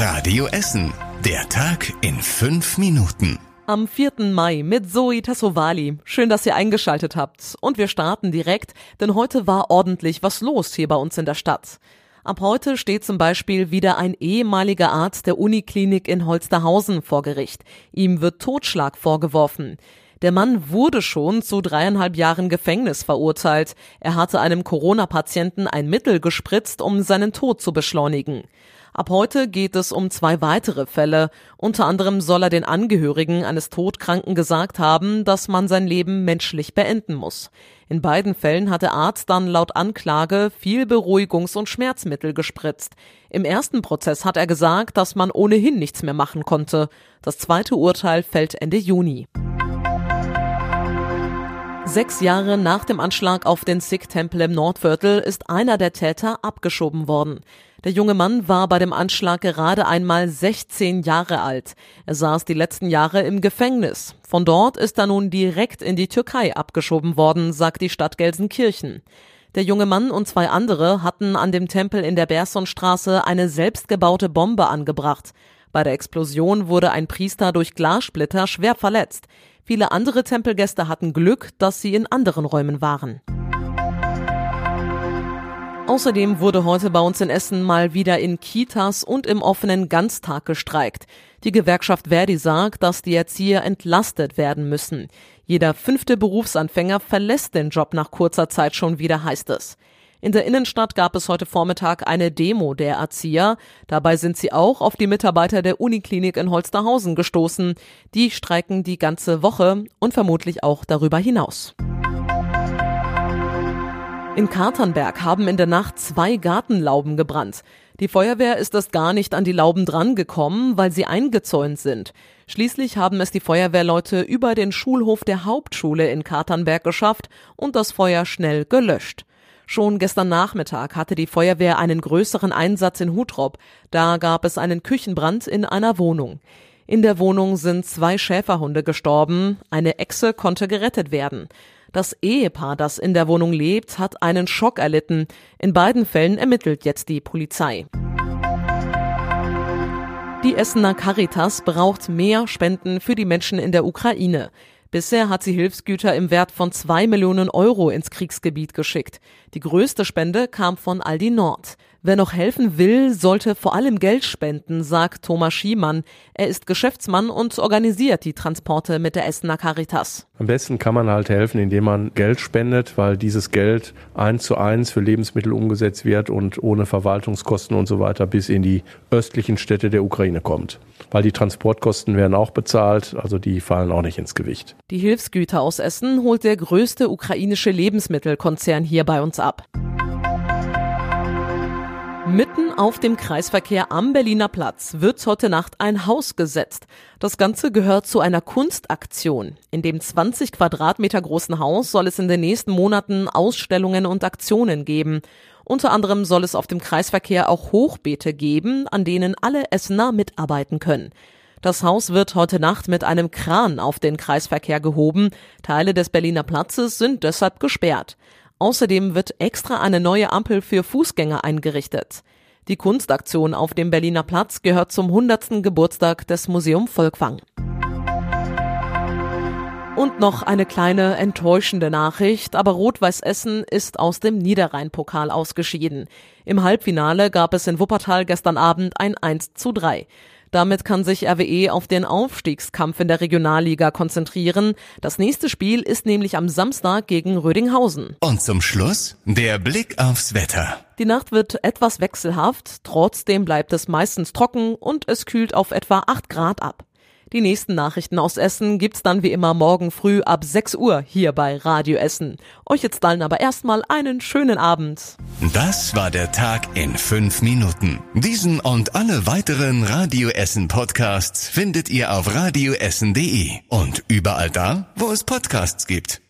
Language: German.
Radio Essen. Der Tag in fünf Minuten. Am 4. Mai mit Zoe Tassovali. Schön, dass ihr eingeschaltet habt. Und wir starten direkt, denn heute war ordentlich was los hier bei uns in der Stadt. Ab heute steht zum Beispiel wieder ein ehemaliger Arzt der Uniklinik in Holsterhausen vor Gericht. Ihm wird Totschlag vorgeworfen. Der Mann wurde schon zu dreieinhalb Jahren Gefängnis verurteilt. Er hatte einem Corona-Patienten ein Mittel gespritzt, um seinen Tod zu beschleunigen. Ab heute geht es um zwei weitere Fälle. Unter anderem soll er den Angehörigen eines Todkranken gesagt haben, dass man sein Leben menschlich beenden muss. In beiden Fällen hat der Arzt dann laut Anklage viel Beruhigungs- und Schmerzmittel gespritzt. Im ersten Prozess hat er gesagt, dass man ohnehin nichts mehr machen konnte. Das zweite Urteil fällt Ende Juni. Sechs Jahre nach dem Anschlag auf den Sikh-Tempel im Nordviertel ist einer der Täter abgeschoben worden. Der junge Mann war bei dem Anschlag gerade einmal 16 Jahre alt. Er saß die letzten Jahre im Gefängnis. Von dort ist er nun direkt in die Türkei abgeschoben worden, sagt die Stadt Gelsenkirchen. Der junge Mann und zwei andere hatten an dem Tempel in der Bersonstraße eine selbstgebaute Bombe angebracht. Bei der Explosion wurde ein Priester durch Glassplitter schwer verletzt. Viele andere Tempelgäste hatten Glück, dass sie in anderen Räumen waren. Außerdem wurde heute bei uns in Essen mal wieder in Kitas und im offenen Ganztag gestreikt. Die Gewerkschaft Verdi sagt, dass die Erzieher entlastet werden müssen. Jeder fünfte Berufsanfänger verlässt den Job nach kurzer Zeit schon wieder, heißt es. In der Innenstadt gab es heute Vormittag eine Demo der Erzieher. Dabei sind sie auch auf die Mitarbeiter der Uniklinik in Holsterhausen gestoßen. Die streiken die ganze Woche und vermutlich auch darüber hinaus. In Katernberg haben in der Nacht zwei Gartenlauben gebrannt. Die Feuerwehr ist erst gar nicht an die Lauben drangekommen, weil sie eingezäunt sind. Schließlich haben es die Feuerwehrleute über den Schulhof der Hauptschule in Katernberg geschafft und das Feuer schnell gelöscht. Schon gestern Nachmittag hatte die Feuerwehr einen größeren Einsatz in Hutrop. Da gab es einen Küchenbrand in einer Wohnung. In der Wohnung sind zwei Schäferhunde gestorben, eine Echse konnte gerettet werden. Das Ehepaar, das in der Wohnung lebt, hat einen Schock erlitten. In beiden Fällen ermittelt jetzt die Polizei. Die Essener Caritas braucht mehr Spenden für die Menschen in der Ukraine. Bisher hat sie Hilfsgüter im Wert von zwei Millionen Euro ins Kriegsgebiet geschickt. Die größte Spende kam von Aldi Nord. Wer noch helfen will, sollte vor allem Geld spenden, sagt Thomas Schiemann. Er ist Geschäftsmann und organisiert die Transporte mit der Essener Caritas. Am besten kann man halt helfen, indem man Geld spendet, weil dieses Geld eins zu eins für Lebensmittel umgesetzt wird und ohne Verwaltungskosten und so weiter bis in die östlichen Städte der Ukraine kommt. Weil die Transportkosten werden auch bezahlt, also die fallen auch nicht ins Gewicht. Die Hilfsgüter aus Essen holt der größte ukrainische Lebensmittelkonzern hier bei uns ab. Mitten auf dem Kreisverkehr am Berliner Platz wird heute Nacht ein Haus gesetzt. Das Ganze gehört zu einer Kunstaktion. In dem 20 Quadratmeter großen Haus soll es in den nächsten Monaten Ausstellungen und Aktionen geben. Unter anderem soll es auf dem Kreisverkehr auch Hochbeete geben, an denen alle Essener mitarbeiten können. Das Haus wird heute Nacht mit einem Kran auf den Kreisverkehr gehoben. Teile des Berliner Platzes sind deshalb gesperrt. Außerdem wird extra eine neue Ampel für Fußgänger eingerichtet. Die Kunstaktion auf dem Berliner Platz gehört zum 100. Geburtstag des Museum Volkwang. Und noch eine kleine enttäuschende Nachricht, aber Rot-Weiß Essen ist aus dem Niederrhein-Pokal ausgeschieden. Im Halbfinale gab es in Wuppertal gestern Abend ein 1 zu 3. Damit kann sich RWE auf den Aufstiegskampf in der Regionalliga konzentrieren. Das nächste Spiel ist nämlich am Samstag gegen Rödinghausen. Und zum Schluss der Blick aufs Wetter. Die Nacht wird etwas wechselhaft, trotzdem bleibt es meistens trocken und es kühlt auf etwa 8 Grad ab. Die nächsten Nachrichten aus Essen gibt's dann wie immer morgen früh ab 6 Uhr hier bei Radio Essen. Euch jetzt dann aber erstmal einen schönen Abend. Das war der Tag in fünf Minuten. Diesen und alle weiteren Radio Essen Podcasts findet ihr auf radioessen.de und überall da, wo es Podcasts gibt.